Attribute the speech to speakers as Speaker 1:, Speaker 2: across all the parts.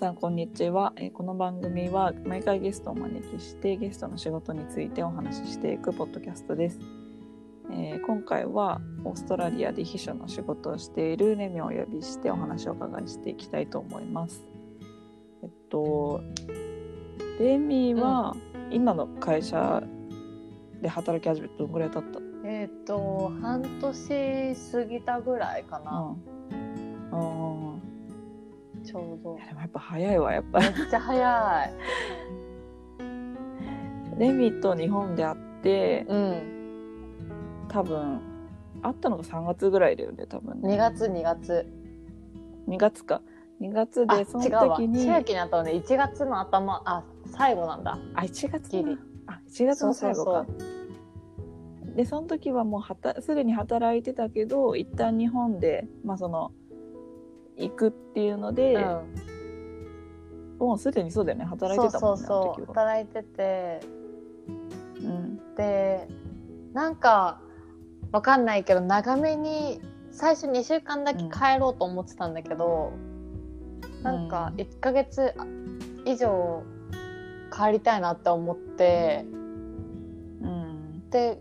Speaker 1: さんこんにちは、えーこの番組は毎回ゲストをお招きしてゲストの仕事についてお話ししていくポッドキャストです、えー今回はオーストラリアで秘書の仕事をしているレミをお呼びしてお話をお伺いしていきたいと思います。えっとレミは今の会社で働き始めてどのぐらい経った？
Speaker 2: えっ、と半年過ぎたぐらいかな、
Speaker 1: うん、あ
Speaker 2: ちょうど。
Speaker 1: ーでもやっぱ早いわやっぱ。
Speaker 2: めっちゃ早い。
Speaker 1: レミと日本で会って
Speaker 2: うん。
Speaker 1: 多分会ったのが3月ぐらいだよね多分ね。
Speaker 2: 2月2月。
Speaker 1: 2月か。2月
Speaker 2: あ
Speaker 1: でその
Speaker 2: 違うわ。
Speaker 1: 時に
Speaker 2: 千秋にあったのね。1月の頭あ最後なんだ。
Speaker 1: あ1月
Speaker 2: ギリ。
Speaker 1: あ1月の最後か。でその時はもうはたすでに働いてたけど一旦日本でまあその行くっていうので、
Speaker 2: うん、
Speaker 1: もうすでにそうだよね。働いてたもんね
Speaker 2: そうそう働いてて。
Speaker 1: うん。
Speaker 2: でなんかわかんないけど長めに最初2週間だけ帰ろうと思ってたんだけど、なんか1ヶ月以上帰りたいなって思って
Speaker 1: うん。
Speaker 2: で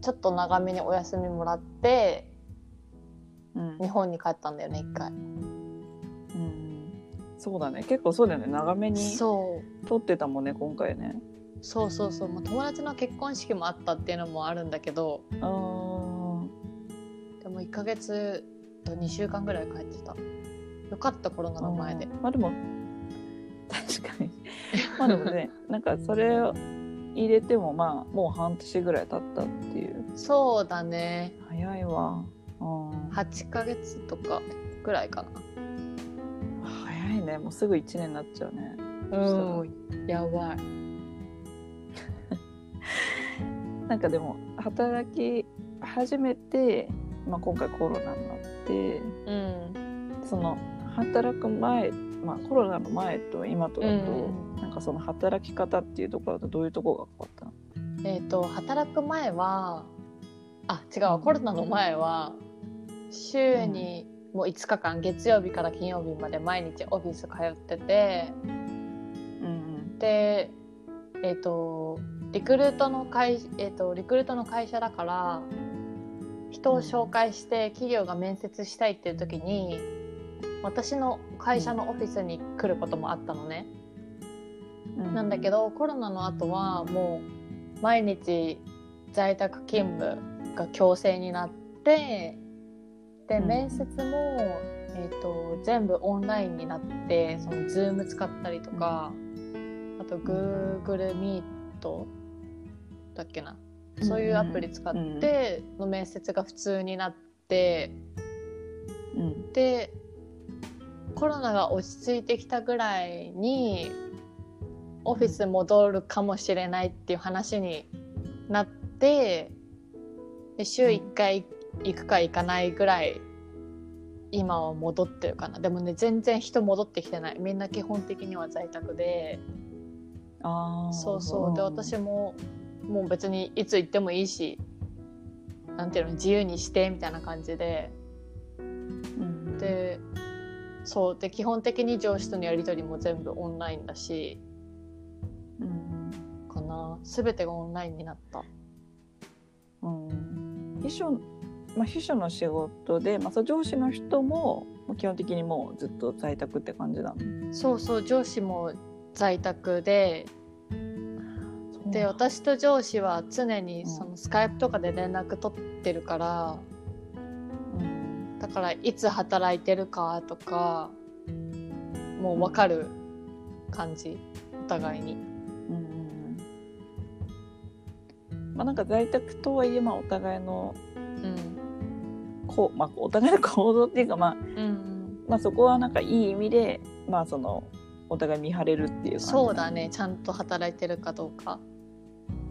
Speaker 2: ちょっと長めにお休みもらって
Speaker 1: うん。
Speaker 2: 日本に帰ったんだよね一回。
Speaker 1: うん。そうだね。結構そうだよね。長めに
Speaker 2: そう。
Speaker 1: 撮ってたもんね今回ね。
Speaker 2: そうそうそう、まあ、友達の結婚式もあったっていうのもあるんだけど。
Speaker 1: あー。
Speaker 2: でも1ヶ月と2週間ぐらい帰ってた。よかったコロナの前で。
Speaker 1: まあでも確かに。まあでもねなんかそれを入れてもまあもう半年ぐらい経ったっていう。
Speaker 2: そうだね。
Speaker 1: 早いわ。うん
Speaker 2: 8ヶ月とかぐらいか
Speaker 1: 早いね。もうすぐ1年になっちゃうね。
Speaker 2: なうん。やばい
Speaker 1: なんかでも働き始めて、まあ、今回コロナになって
Speaker 2: うん。
Speaker 1: その働く前、まあ、コロナの前と今とだと、
Speaker 2: うん。
Speaker 1: なんかその働き方っていうところだとどういうところが変わったの？
Speaker 2: えっ、と働く前はあ違うわ。コロナの前は週にもう5日間月曜日から金曜日まで毎日オフィス通ってて
Speaker 1: うん
Speaker 2: でえっ、とリクルートの会、えー、とリクルートの会社だから人を紹介して企業が面接したいっていう時に私の会社のオフィスに来ることもあったのね。
Speaker 1: うん。
Speaker 2: なんだけどコロナの後はもう毎日在宅勤務が強制になってで
Speaker 1: うん
Speaker 2: 面接も、えー、と全部オンラインになってその Zoom 使ったりとかあと Google Meet だっけな。そういうアプリ使っての面接が普通になって
Speaker 1: うん。
Speaker 2: でコロナが落ち着いてきたぐらいにオフィス戻るかもしれないっていう話になってで週1回行くか行かないぐらい今は戻ってるかな。でもね全然人戻ってきてない。みんな基本的には在宅で。
Speaker 1: あー
Speaker 2: そうそう。で私ももう別にいつ行ってもいいしなんていうの自由にしてみたいな感じで。
Speaker 1: うん。
Speaker 2: でそう。で基本的に上司とのやり取りも全部オンラインだし。
Speaker 1: うん。
Speaker 2: かな。全てがオンラインになった。
Speaker 1: うん。秘書まあ秘書の仕事で、まあ、そう上司の人も基本的にもうずっと在宅って感じなの？
Speaker 2: そうそう上司も在宅でで私と上司は常にそのスカイプとかで連絡取ってるから
Speaker 1: うん。
Speaker 2: だからいつ働いてるかとかもう分かる感じお互いに。
Speaker 1: うんまあなんか在宅とはいえまあお互いの
Speaker 2: うん
Speaker 1: こう、まあ、お互いの行動っていうかまあ
Speaker 2: うん。
Speaker 1: まあそこはなんかいい意味でまあそのお互い見張れるっていう
Speaker 2: そうだね。ちゃんと働いてるかどうか。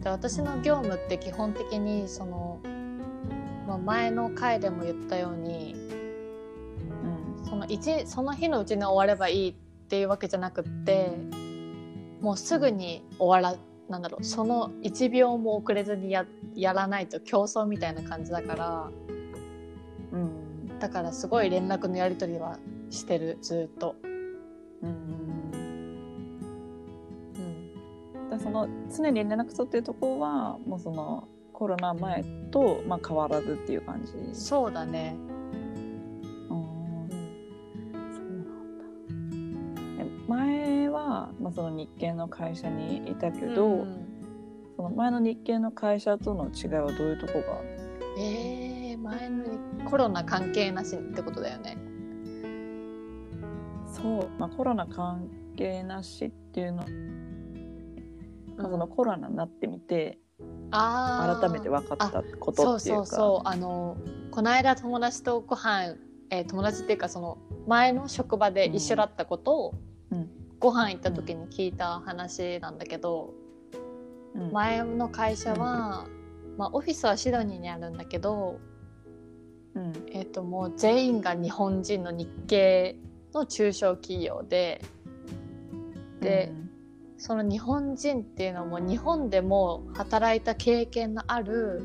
Speaker 2: で私の業務って基本的にその、まあ、前の回でも言ったように
Speaker 1: うん。
Speaker 2: その一その日のうちに終わればいいっていうわけじゃなくってもうすぐに終わらなんだろうその1秒も遅れずにややらないと競争みたいな感じだから
Speaker 1: うん
Speaker 2: だからすごい連絡のやり取りはしてるずっと。
Speaker 1: うんうん、だその常に連絡取ってるところはもうそのコロナ前と、まあ、変わらずっていう感じ。
Speaker 2: そうだね。
Speaker 1: うんそうなんだ。前は、まあ、その日系の会社にいたけど、
Speaker 2: うん、
Speaker 1: その前の日系の会社との違いはどういうとこが？
Speaker 2: えー、前の日コロナ関係なしってことだよね。
Speaker 1: そう、まあ、コロナ関係なしっていうの,、まあ、そのコロナになってみて
Speaker 2: あー。
Speaker 1: 改めて分かったこと
Speaker 2: そう
Speaker 1: っていうか。
Speaker 2: そうそうあのこの間友達とご飯、えー友達っていうかその前の職場で一緒だったことを、
Speaker 1: うん。
Speaker 2: ご飯行った時に聞いた話なんだけど、
Speaker 1: うん。
Speaker 2: 前の会社は、まあ、オフィスはシドニーにあるんだけど、
Speaker 1: うん。
Speaker 2: えー、ともう全員が日本人の日系の中小企業ででその日本人っていうのも日本でも働いた経験のある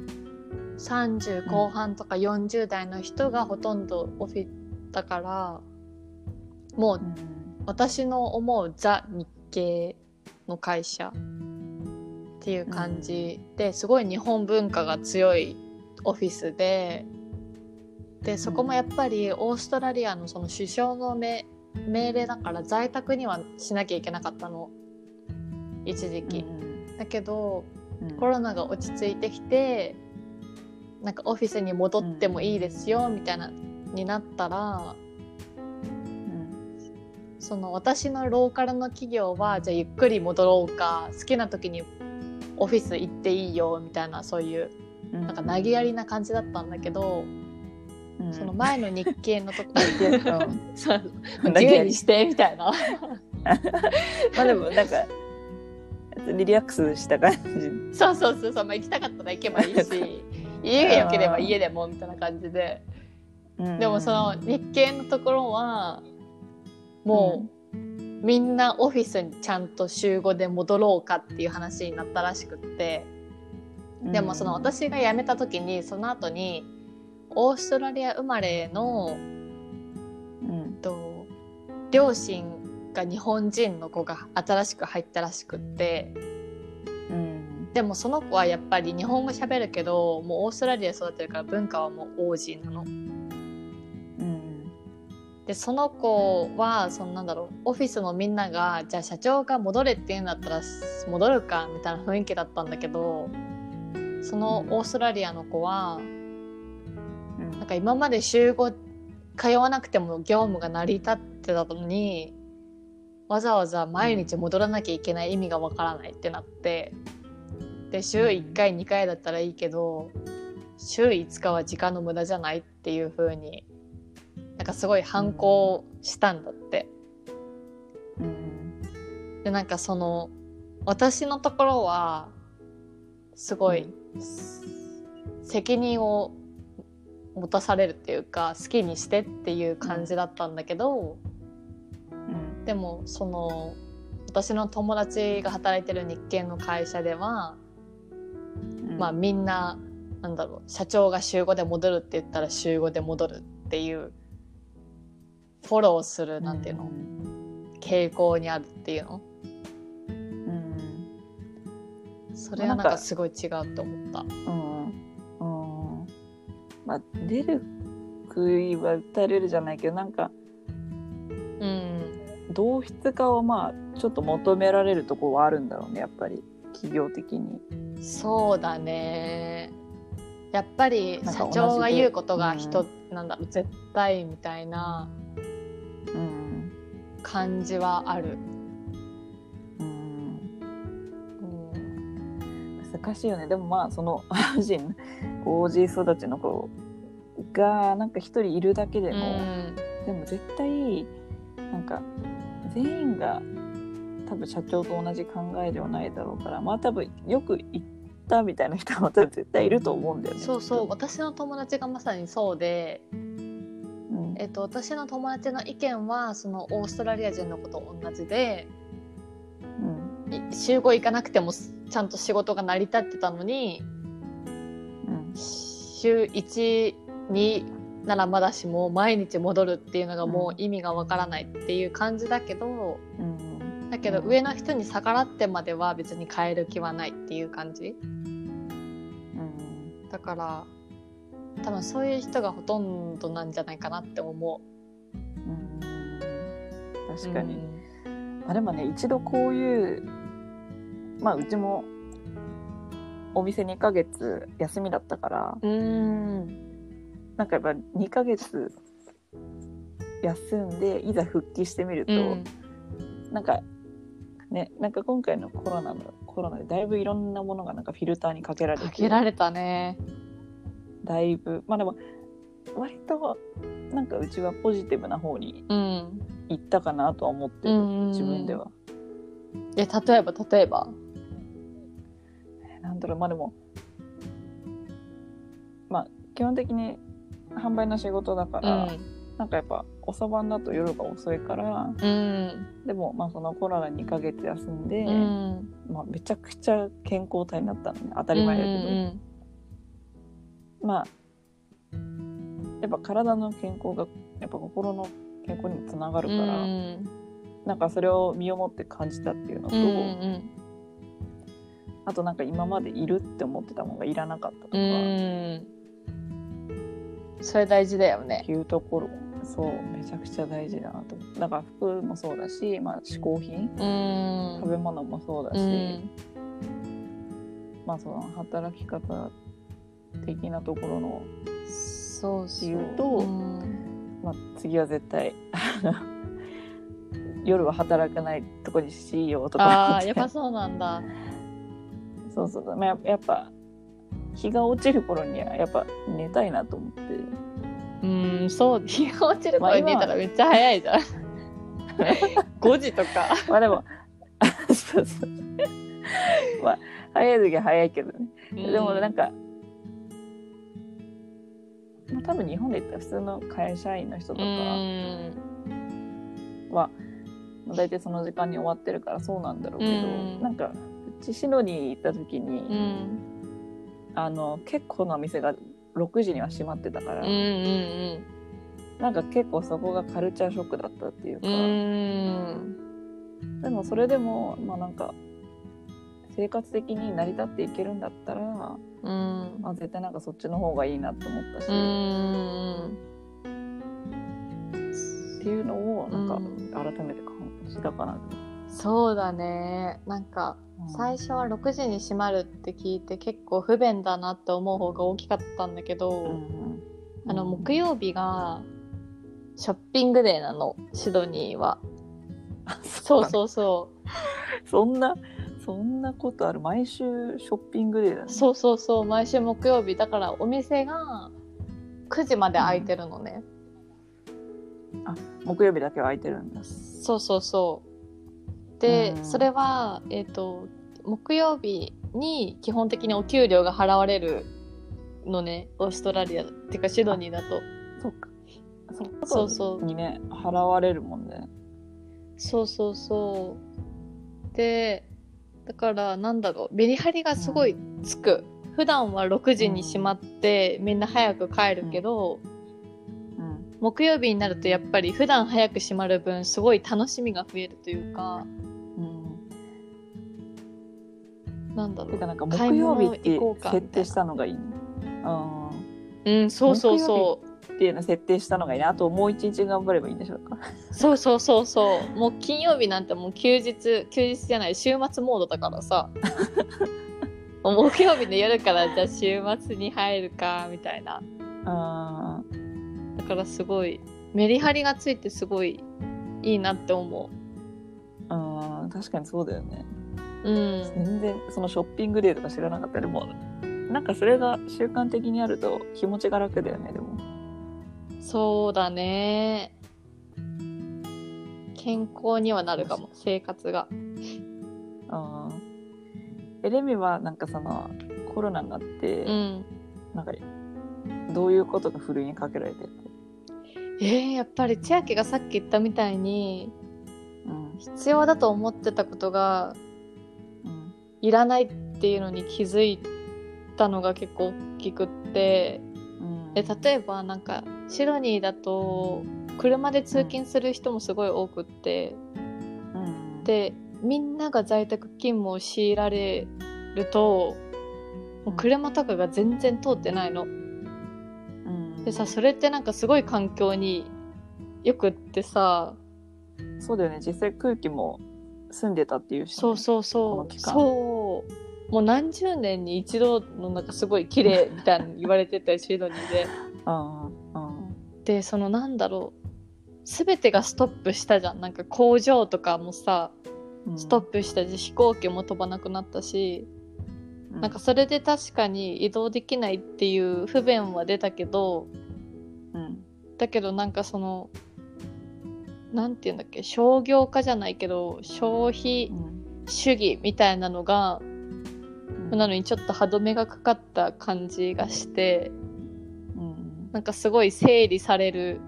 Speaker 2: 30後半とか40代の人がほとんどオフィだからもう私の思うザ日系の会社っていう感じですごい日本文化が強いオフィスででそこもやっぱりオーストラリアのその首相の命命令だから在宅にはしなきゃいけなかったの。一時期。だけど
Speaker 1: うん。
Speaker 2: コロナが落ち着いてきてなんかオフィスに戻ってもいいですよみたいなになったら
Speaker 1: うん。
Speaker 2: その私のローカルの企業はじゃあゆっくり戻ろうか好きな時にオフィス行っていいよみたいなそういう
Speaker 1: うん。
Speaker 2: なんか投げやりな感じだったんだけど、
Speaker 1: うん。
Speaker 2: その前の日系のとこ
Speaker 1: うん
Speaker 2: そう。
Speaker 1: 投
Speaker 2: 自
Speaker 1: げやり
Speaker 2: 由にしてみたいな。
Speaker 1: まあでもなんかリラックスした感じ。
Speaker 2: そうそうそうそう、まあ、行きたかったら行けばいいし。家が良ければ家でもみたいな感じで。でもその日系のところはもう、みんなオフィスにちゃんと週5で戻ろうかっていう話になったらしくって。でもその私が辞めた時にその後にオーストラリア生まれの
Speaker 1: うん。
Speaker 2: と両親が日本人の子が新しく入ったらしくって
Speaker 1: うん。
Speaker 2: でもその子はやっぱり日本語喋るけどもうオーストラリアで育ってるから文化はもう王子なの。
Speaker 1: うん。
Speaker 2: でその子はそのなんだろうオフィスのみんながじゃあ社長が戻れって言うんだったら戻るかみたいな雰囲気だったんだけどそのオーストラリアの子は
Speaker 1: うん
Speaker 2: なんか今まで週5通わなくても業務が成り立ってたのにわざわざ毎日戻らなきゃいけない意味がわからないってなってで週1回2回だったらいいけど週5日は時間の無駄じゃないっていう風になんかすごい反抗したんだって。
Speaker 1: うん
Speaker 2: でなんかその私のところはすごい、責任を持たされるっていうか好きにしてっていう感じだったんだけど、
Speaker 1: うん。
Speaker 2: でもその私の友達が働いてる日系の会社では、
Speaker 1: うん。
Speaker 2: まあみんななんだろう社長が週5で戻るって言ったら週5で戻るっていうフォローするなんていうの、傾向にあるっていうの。
Speaker 1: うん。
Speaker 2: それはなんかすごい違うって思った。
Speaker 1: うんうんまあ出る杭は打たれるじゃないけどなんか
Speaker 2: うん。
Speaker 1: 同質化をまあちょっと求められるところはあるんだろうねやっぱり企業的に。
Speaker 2: そうだね。やっぱり社長が言うことが人、
Speaker 1: う
Speaker 2: なんだろう絶対みたいな
Speaker 1: うん。
Speaker 2: 感じはある、
Speaker 1: 難しいよね。でもまあそのアジン OG 育ちの子がなんか一人いるだけでも、でも絶対なんか全員が多分社長と同じ考えではないだろうからまあ多分よく言ったみたいな人も絶対いると思うんだよね。
Speaker 2: そうそう私の友達がまさにそうで、
Speaker 1: うん。
Speaker 2: えっと、私の友達の意見はそのオーストラリア人の子と同じで
Speaker 1: うん
Speaker 2: い週5行かなくてもちゃんと仕事が成り立ってたのに
Speaker 1: うん
Speaker 2: 週12ならまだしも毎日戻るっていうのがもう意味がわからないっていう感じだけど
Speaker 1: うん。
Speaker 2: だけど、
Speaker 1: うん。
Speaker 2: 上の人に逆らってまでは別に変える気はないっていう感じ。
Speaker 1: うん。
Speaker 2: だから多分そういう人がほとんどなんじゃないかなって思
Speaker 1: う。ん。
Speaker 2: う
Speaker 1: 確かに、
Speaker 2: うん。
Speaker 1: あでもね一度こういうまあうちもお店2ヶ月休みだったから
Speaker 2: うん。
Speaker 1: なんかやっぱ2ヶ月休んでいざ復帰してみると、
Speaker 2: うん。
Speaker 1: なんかねなんか今回のコロナのコロナでだいぶいろんなものがなんかフィルターにかけられて
Speaker 2: かけられたね。
Speaker 1: だいぶ。まあでも割となんかうちはポジティブな方に
Speaker 2: うん。
Speaker 1: 行ったかなとは思ってる、
Speaker 2: うん。
Speaker 1: 自分では。
Speaker 2: え例えば例えば？
Speaker 1: なんだろうまあでもまあ基本的に販売の仕事だか
Speaker 2: う
Speaker 1: ら、
Speaker 2: ん。
Speaker 1: なんかやっぱ遅番だと夜が遅いから
Speaker 2: うん。
Speaker 1: でもまあそのコロナ2ヶ月休んで、
Speaker 2: うん。
Speaker 1: まあ、めちゃくちゃ健康体になったのね当たり前だけど、
Speaker 2: うん
Speaker 1: まあやっぱ体の健康がやっぱ心の健康にもつながる
Speaker 2: うん
Speaker 1: から、
Speaker 2: うん
Speaker 1: なんかそれを身をもって感じたっていうのと、
Speaker 2: うんうん
Speaker 1: あとなんか今までいるって思ってたものがいらなかったとか、
Speaker 2: それ大事だよね。
Speaker 1: ていうところ。そうめちゃくちゃ大事だなと。思ってだから服もそうだし、まあ、嗜好品。
Speaker 2: うん。
Speaker 1: 食べ物もそうだし、
Speaker 2: うん。
Speaker 1: まあその働き方的なところの、
Speaker 2: そうそう。
Speaker 1: 言うと
Speaker 2: うん。
Speaker 1: まあ、次は絶対 夜は働かないとこにしようとか。
Speaker 2: ああやっぱそうなんだ
Speaker 1: そうそう、まあ、ややっぱ日が落ちる頃にはやっぱ寝たいなと思って。
Speaker 2: うんそう。日が落ちる頃に寝たらめっちゃ早いじゃん。5時とか。
Speaker 1: まあでも そうそうまあ早い時は早いけどね。でもなんか、まあ、多分日本で言ったら普通の会社員の人と
Speaker 2: う
Speaker 1: か
Speaker 2: ん。
Speaker 1: は、まあ、大体その時間に終わってるからそうなんだろうけど、
Speaker 2: うん。
Speaker 1: なんかうちシドニー行った時に、
Speaker 2: うん
Speaker 1: あの結構な店が6時には閉まってたから、
Speaker 2: うんうん
Speaker 1: なんか結構そこがカルチャーショックだったっていうか、
Speaker 2: うん。うん
Speaker 1: でもそれでもまあなんか生活的に成り立っていけるんだったら、
Speaker 2: うん。
Speaker 1: まあ、絶対なんかそっちの方がいいなと思ったし、
Speaker 2: うん
Speaker 1: っていうのをなんか
Speaker 2: うん。
Speaker 1: 改めて感じた。かなと、
Speaker 2: そうだね。なんか
Speaker 1: うん。
Speaker 2: 最初は6時に閉まるって聞いて結構不便だなって思う方が大きかったんだけど、
Speaker 1: うん
Speaker 2: あの
Speaker 1: うん。
Speaker 2: 木曜日がショッピングデーなのシドニーは。そうそうそ
Speaker 1: そんなそんなことある？毎週ショッピングデーだね。
Speaker 2: うそうそうそう。毎週木曜日。だからお店が9時まで開いてるのね、
Speaker 1: 木曜日だけは空いてるんだ。
Speaker 2: そうそうそうで、
Speaker 1: うん。
Speaker 2: それはえっ、と木曜日に基本的にお給料が払われるのね。オーストラリアっていうかシドニーだと。
Speaker 1: そっか。そっか
Speaker 2: そう。そう
Speaker 1: にね払われるもんね。
Speaker 2: そうそうそう。でだからなんだろう。メリハリがすごいつく、普段は6時に閉まって、みんな早く帰るけど、
Speaker 1: うん。
Speaker 2: 木曜日になるとやっぱり普段早く閉まる分すごい楽しみが増えるというか。
Speaker 1: うん
Speaker 2: なんだろう。
Speaker 1: てかなんか木曜
Speaker 2: 物
Speaker 1: 日って設定したのがいいね。うん。
Speaker 2: うんそうそうそ
Speaker 1: っていうの設定したのがいいね。あともう一日頑張ればいいんでしょうか。
Speaker 2: うそうそうそうそう。もう金曜日なんてもう休日休日じゃない週末モードだからさ。木曜日の夜からじゃあ週末に入るかみたいな。
Speaker 1: あ
Speaker 2: だからすごいメリハリがついてすごいいいなって思
Speaker 1: ーうん確かにそうだよね
Speaker 2: う。うん。
Speaker 1: 全然そのショッピングデーとか知らなかったでもなんかそれが習慣的にあると気持ちが楽だよねでも
Speaker 2: そうだね。健康にはなるかも、生活が。
Speaker 1: あーえレミはなんかそのコロナになって、
Speaker 2: うん。
Speaker 1: なんかどういうことがふるいにかけられてる
Speaker 2: えー、やっぱり千秋がさっき言ったみたいに、
Speaker 1: うん
Speaker 2: 必要だと思ってたことが
Speaker 1: うん
Speaker 2: いらないっていうのに気づいたのが結構大きくって、
Speaker 1: うん。
Speaker 2: で例えばなんかシドニーだと車で通勤する人もすごい多くって、
Speaker 1: うん。
Speaker 2: でみんなが在宅勤務を強いられるともう車とかが全然通ってないの。
Speaker 1: うん。
Speaker 2: でさそれってなんかすごい環境によくってさ。
Speaker 1: そうだよね。実際空気も澄んでたっていうしね、
Speaker 2: そうそう
Speaker 1: こ
Speaker 2: そうそう。もう何十年に一度のなんかすごい綺麗みたいに言われてたりシドニーで
Speaker 1: うんうん。
Speaker 2: でそのなんだろう。全てがストップしたじゃん。なんか工場とかもさ
Speaker 1: うん。
Speaker 2: ストップしたし飛行機も飛ばなくなったし、
Speaker 1: うん。
Speaker 2: なんかそれで確かに移動できないっていう不便は出たけど
Speaker 1: うん
Speaker 2: だけどなんかそのなんて言うんだっけ？商業化じゃないけど消費
Speaker 1: うん
Speaker 2: 主義みたいなのが
Speaker 1: うん。
Speaker 2: なのにちょっと歯止めがかかった感じがして
Speaker 1: うん。
Speaker 2: なんかすごい整理される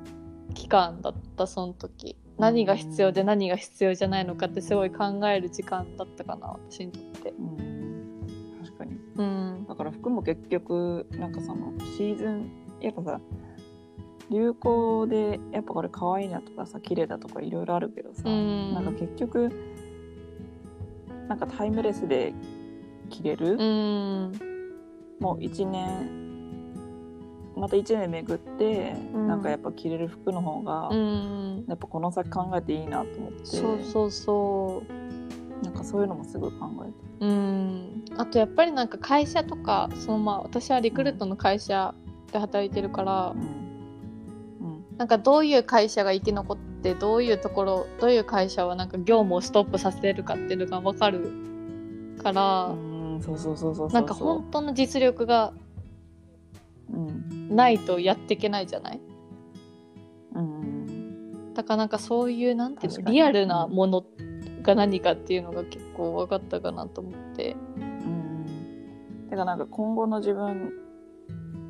Speaker 2: 期間だったその時。何が必要で何が必要じゃないのかってすごい考える時間だったかな私にとって。
Speaker 1: うん。確かに。
Speaker 2: うん。
Speaker 1: だから服も結局なんかそのシーズンやっぱさ流行でやっぱこれ可愛いなとかさ綺麗だとかいろいろあるけどさ、
Speaker 2: うん。
Speaker 1: なんか結局なんかタイムレスで着れる、
Speaker 2: うん。
Speaker 1: もう1年また1年巡って、
Speaker 2: うん。
Speaker 1: なんかやっぱ着れる服の方が、
Speaker 2: うん。
Speaker 1: やっぱこの先考えていいなと思って。
Speaker 2: そうそうそ
Speaker 1: なんかそういうのもすごい考えて。
Speaker 2: ううん。あとやっぱりなんか会社とかそのまあ私はリクルートの会社で働いてるから
Speaker 1: うんうん
Speaker 2: なんかどういう会社が生き残ってどういうところどういう会社はなんか業務をストップさせるかっていうのが分かるから、
Speaker 1: うんそうそうそうそうそう
Speaker 2: なんか本当の実力が
Speaker 1: うん。
Speaker 2: ないとやっていけないじゃない？
Speaker 1: うん。
Speaker 2: だからなんかそういうなんていうのリアルなものが何かっていうのが結構分かったかなと思って。
Speaker 1: うん。てかなんか今後の自分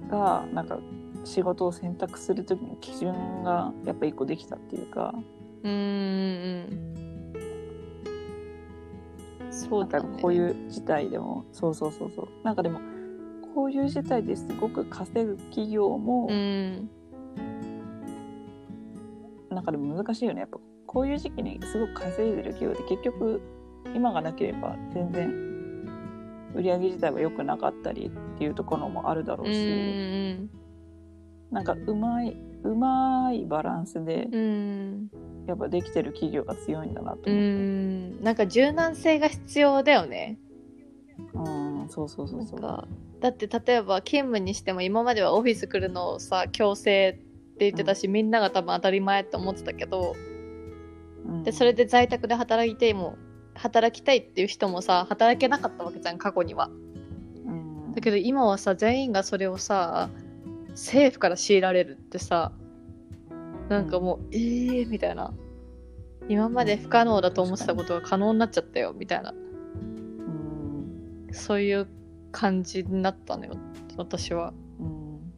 Speaker 1: がなんか仕事を選択する時の基準がやっぱ一個できたっていうか。
Speaker 2: うーんそうだね。
Speaker 1: こういう事態でも。そうそうそうそう。なんかでもこういう事態ですごく稼ぐ企業も
Speaker 2: うん
Speaker 1: なんかでも難しいよね。やっぱこういう時期にすごく稼いでる企業って結局今がなければ全然売り上げ自体は良くなかったりっていうところもあるだろ
Speaker 2: う
Speaker 1: うし、
Speaker 2: ん
Speaker 1: なんかうまいうまいバランスで
Speaker 2: うん。
Speaker 1: やっぱできてる企業が強いんだなと
Speaker 2: う
Speaker 1: 思って。
Speaker 2: ん。なんか柔軟性が必要だよね。
Speaker 1: うんそうそうそうそう。
Speaker 2: だって例えば勤務にしても今まではオフィス来るのをさ強制って言ってたし、みんなが多分当たり前って思ってたけど
Speaker 1: うん。
Speaker 2: でそれで在宅で働いても働きたいっていう人もさ働けなかったわけじゃん過去には。
Speaker 1: うん。
Speaker 2: だけど今はさ全員がそれをさ政府から強いられるってさなんかもう、えーみたいな。今まで不可能だと思ってたことが可能になっちゃったよみたいな。
Speaker 1: うん。
Speaker 2: そういう感じになったのよ私は。
Speaker 1: うん。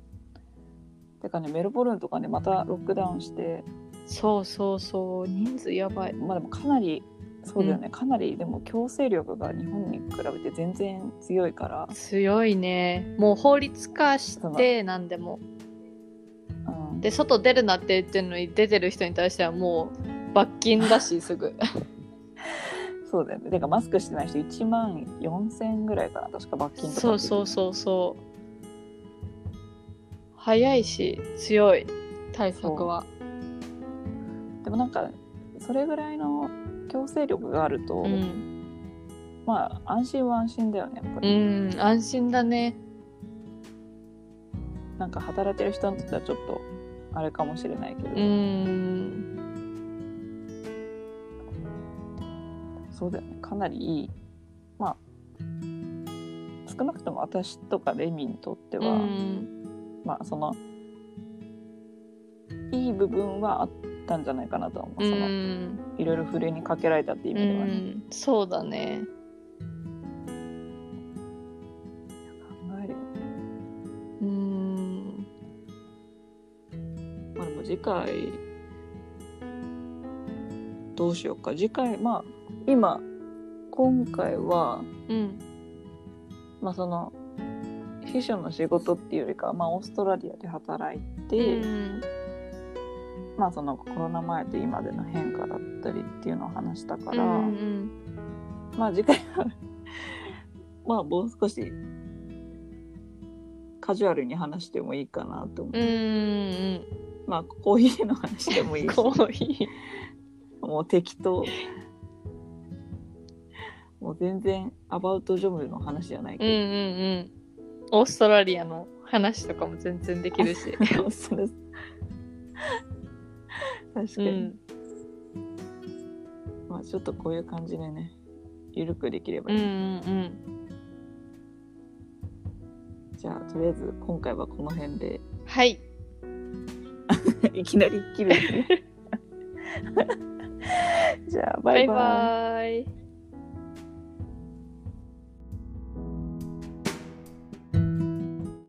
Speaker 1: てかねメルボルンとかねまたロックダウンして。
Speaker 2: そうそうそう。人数やばい。
Speaker 1: まあでもかなりそうだよね、かなりでも強制力が日本に比べて全然強いから、
Speaker 2: 強いね。もう法律化して何でも。
Speaker 1: うん、
Speaker 2: で外出るなって言ってるのに出てる人に対してはもう罰金だし すぐ。
Speaker 1: そうだよね。てかマスクしてない人1万4000円ぐらいかな確か罰金とか
Speaker 2: そうそうそうそう。早いし強い対策は。
Speaker 1: でもなんかそれぐらいの強制力があると、
Speaker 2: うん、
Speaker 1: まあ安心は安心だよねやっぱ
Speaker 2: う
Speaker 1: り、
Speaker 2: ん、安心だね。
Speaker 1: なんか働いてる人にとってはちょっとあれかもしれないけど、
Speaker 2: うん。
Speaker 1: そうだよね。かなりいい。まあ少なくとも私とかレミにとっては、
Speaker 2: うん。
Speaker 1: まあそのいい部分はあったんじゃないかなとは思う、
Speaker 2: う
Speaker 1: その
Speaker 2: ん。
Speaker 1: いろいろふるいにかけられたっていう意味ではね、
Speaker 2: うん。そうだね。
Speaker 1: 考えるよね。
Speaker 2: うん。
Speaker 1: まあでも次回どうしようか。次回まあ今今回は
Speaker 2: うん。
Speaker 1: まあその秘書の仕事っていうよりかは、まあ、オーストラリアで働いて、
Speaker 2: うん
Speaker 1: ままあそのコロナ前と今での変化だったりっていうのを話したから、
Speaker 2: うんうん
Speaker 1: まあ次回はまあもう少しカジュアルに話してもいいかなと思う、
Speaker 2: うんうん
Speaker 1: まあコーヒーの話でもいいし。
Speaker 2: コーヒ
Speaker 1: もう適当。もう全然アバウトジョブの話じゃない
Speaker 2: ーうんうん
Speaker 1: け
Speaker 2: うん。オーストラリアの話とかも全然できるし。
Speaker 1: ど、それ確かに、
Speaker 2: うん。
Speaker 1: まあちょっとこういう感じでねゆるくできれば。いい、
Speaker 2: うんうん。
Speaker 1: じゃあとりあえず今回はこの辺で。
Speaker 2: はい。
Speaker 1: いきなり切るね。じゃあバイバイ。
Speaker 2: バイバイ